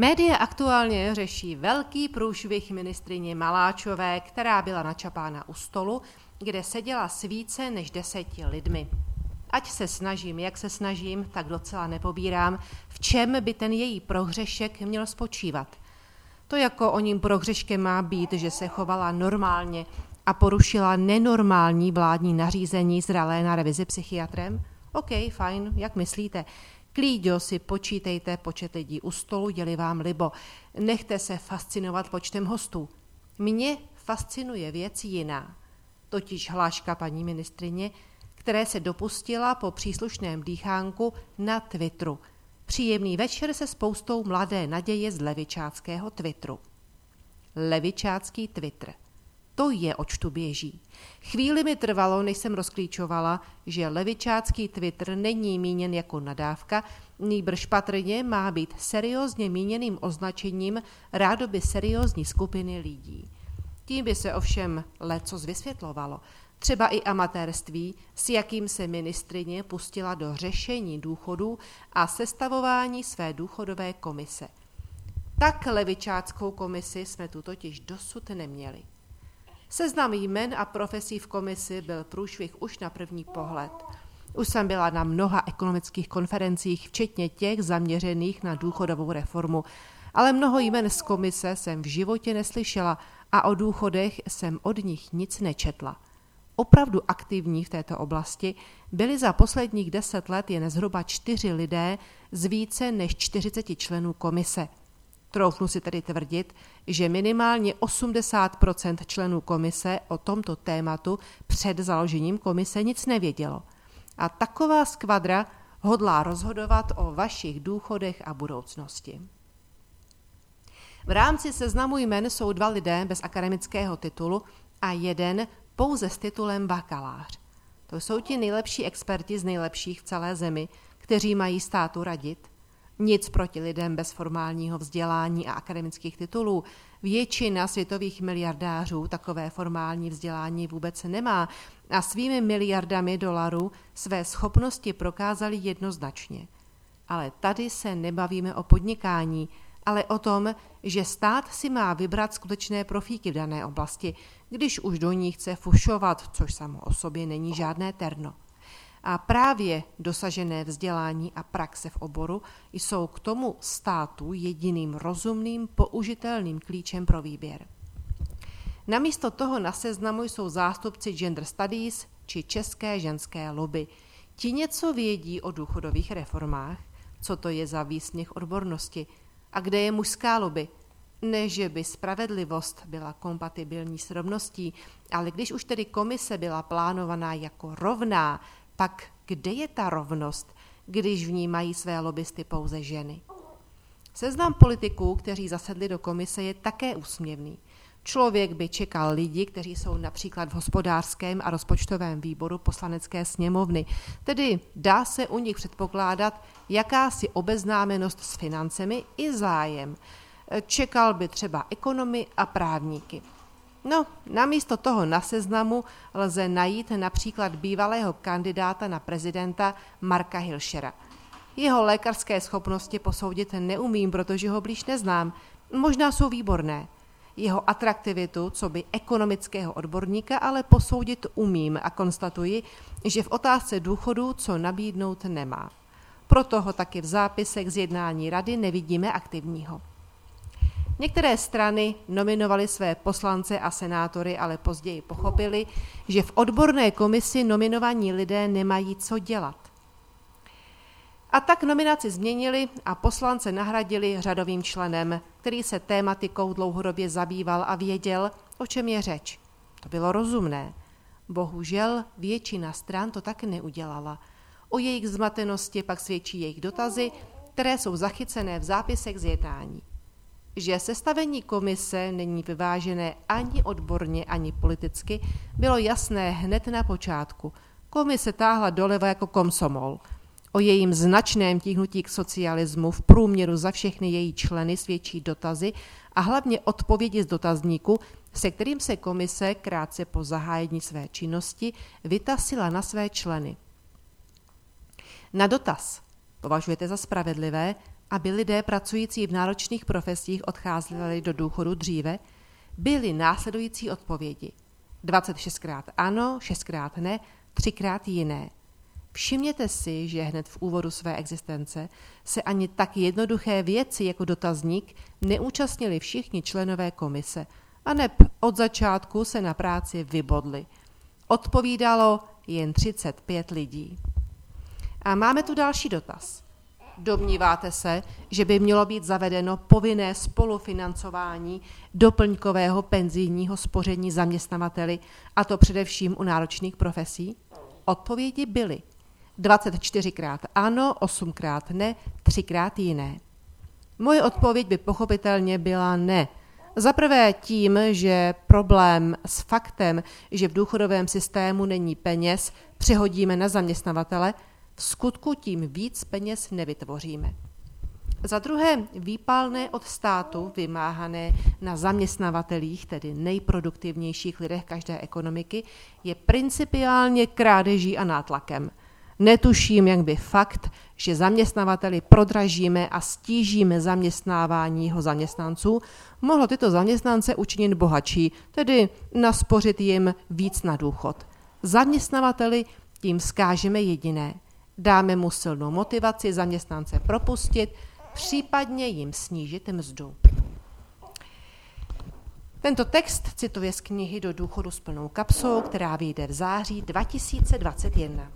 Média aktuálně řeší velký průšvih ministrině Maláčové, která byla načapána u stolu, kde seděla s více než deseti lidmi. Ať se snažím, jak se snažím, tak docela nepobírám, v čem by ten její prohřešek měl spočívat. To jako o ním prohřeškem má být, že se chovala normálně a porušila nenormální vládní nařízení zralé na revizi psychiatrem? OK, fajn, jak myslíte? Klíďo si počítejte počet lidí u stolu, děli vám libo. Nechte se fascinovat počtem hostů. Mě fascinuje věc jiná, totiž hláška paní ministrině, které se dopustila po příslušném dýchánku na Twitteru. Příjemný večer se spoustou mladé naděje z levičáckého Twitteru. Levičácký Twitter – to je, oč tu běží. Chvíli mi trvalo, než jsem rozklíčovala, že levičácký Twitter není míněn jako nadávka, nýbrž patrně má být seriózně míněným označením rádoby seriózní skupiny lidí. Tím by se ovšem leco vysvětlovalo. Třeba i amatérství, s jakým se ministrině pustila do řešení důchodů a sestavování své důchodové komise. Tak levičáckou komisi jsme tu totiž dosud neměli. Seznam jmen a profesí v komisi byl průšvih už na první pohled. Už jsem byla na mnoha ekonomických konferencích, včetně těch zaměřených na důchodovou reformu, ale mnoho jmen z komise jsem v životě neslyšela a o důchodech jsem od nich nic nečetla. Opravdu aktivní v této oblasti byli za posledních deset let jen zhruba čtyři lidé z více než 40 členů komise – Troufnu si tedy tvrdit, že minimálně 80% členů komise o tomto tématu před založením komise nic nevědělo. A taková skvadra hodlá rozhodovat o vašich důchodech a budoucnosti. V rámci seznamu jmen jsou dva lidé bez akademického titulu a jeden pouze s titulem bakalář. To jsou ti nejlepší experti z nejlepších v celé zemi, kteří mají státu radit, nic proti lidem bez formálního vzdělání a akademických titulů. Většina světových miliardářů takové formální vzdělání vůbec nemá a svými miliardami dolarů své schopnosti prokázali jednoznačně. Ale tady se nebavíme o podnikání, ale o tom, že stát si má vybrat skutečné profíky v dané oblasti, když už do ní chce fušovat, což samo o sobě není žádné terno. A právě dosažené vzdělání a praxe v oboru jsou k tomu státu jediným rozumným použitelným klíčem pro výběr. Namísto toho na seznamu jsou zástupci gender studies či české ženské lobby. Ti něco vědí o důchodových reformách, co to je za výsměch odbornosti a kde je mužská lobby. Ne, že by spravedlivost byla kompatibilní s rovností, ale když už tedy komise byla plánovaná jako rovná, pak kde je ta rovnost, když v ní mají své lobbysty pouze ženy? Seznam politiků, kteří zasedli do komise, je také úsměvný. Člověk by čekal lidi, kteří jsou například v hospodářském a rozpočtovém výboru poslanecké sněmovny. Tedy dá se u nich předpokládat jakási obeznámenost s financemi i zájem. Čekal by třeba ekonomy a právníky. No, namísto toho na seznamu lze najít například bývalého kandidáta na prezidenta Marka Hilšera. Jeho lékařské schopnosti posoudit neumím, protože ho blíž neznám. Možná jsou výborné. Jeho atraktivitu, co by ekonomického odborníka, ale posoudit umím a konstatuji, že v otázce důchodu co nabídnout nemá. Proto ho taky v zápisech z jednání rady nevidíme aktivního. Některé strany nominovaly své poslance a senátory, ale později pochopili, že v odborné komisi nominovaní lidé nemají co dělat. A tak nominaci změnili a poslance nahradili řadovým členem, který se tématikou dlouhodobě zabýval a věděl, o čem je řeč. To bylo rozumné. Bohužel většina stran to tak neudělala. O jejich zmatenosti pak svědčí jejich dotazy, které jsou zachycené v zápisech z jednání že sestavení komise není vyvážené ani odborně, ani politicky, bylo jasné hned na počátku. Komise táhla doleva jako komsomol. O jejím značném tíhnutí k socialismu v průměru za všechny její členy svědčí dotazy a hlavně odpovědi z dotazníku, se kterým se komise krátce po zahájení své činnosti vytasila na své členy. Na dotaz považujete za spravedlivé, aby lidé pracující v náročných profesích odcházeli do důchodu dříve, byly následující odpovědi. 26krát ano, 6krát ne, 3krát jiné. Všimněte si, že hned v úvodu své existence se ani tak jednoduché věci jako dotazník neúčastnili všichni členové komise, a od začátku se na práci vybodli. Odpovídalo jen 35 lidí. A máme tu další dotaz. Domníváte se, že by mělo být zavedeno povinné spolufinancování doplňkového penzijního spoření zaměstnavateli, a to především u náročných profesí? Odpovědi byly 24krát ano, 8krát ne, 3krát jiné. Moje odpověď by pochopitelně byla ne. Za prvé tím, že problém s faktem, že v důchodovém systému není peněz, přehodíme na zaměstnavatele, v skutku tím víc peněz nevytvoříme. Za druhé, výpalné od státu vymáhané na zaměstnavatelích, tedy nejproduktivnějších lidech každé ekonomiky, je principiálně krádeží a nátlakem. Netuším, jak by fakt, že zaměstnavateli prodražíme a stížíme zaměstnávání jeho zaměstnanců, mohlo tyto zaměstnance učinit bohatší, tedy naspořit jim víc na důchod. Zaměstnavateli tím skážeme jediné. Dáme mu silnou motivaci zaměstnance propustit, případně jim snížit mzdu. Tento text cituje z knihy Do důchodu s plnou kapsou, která vyjde v září 2021.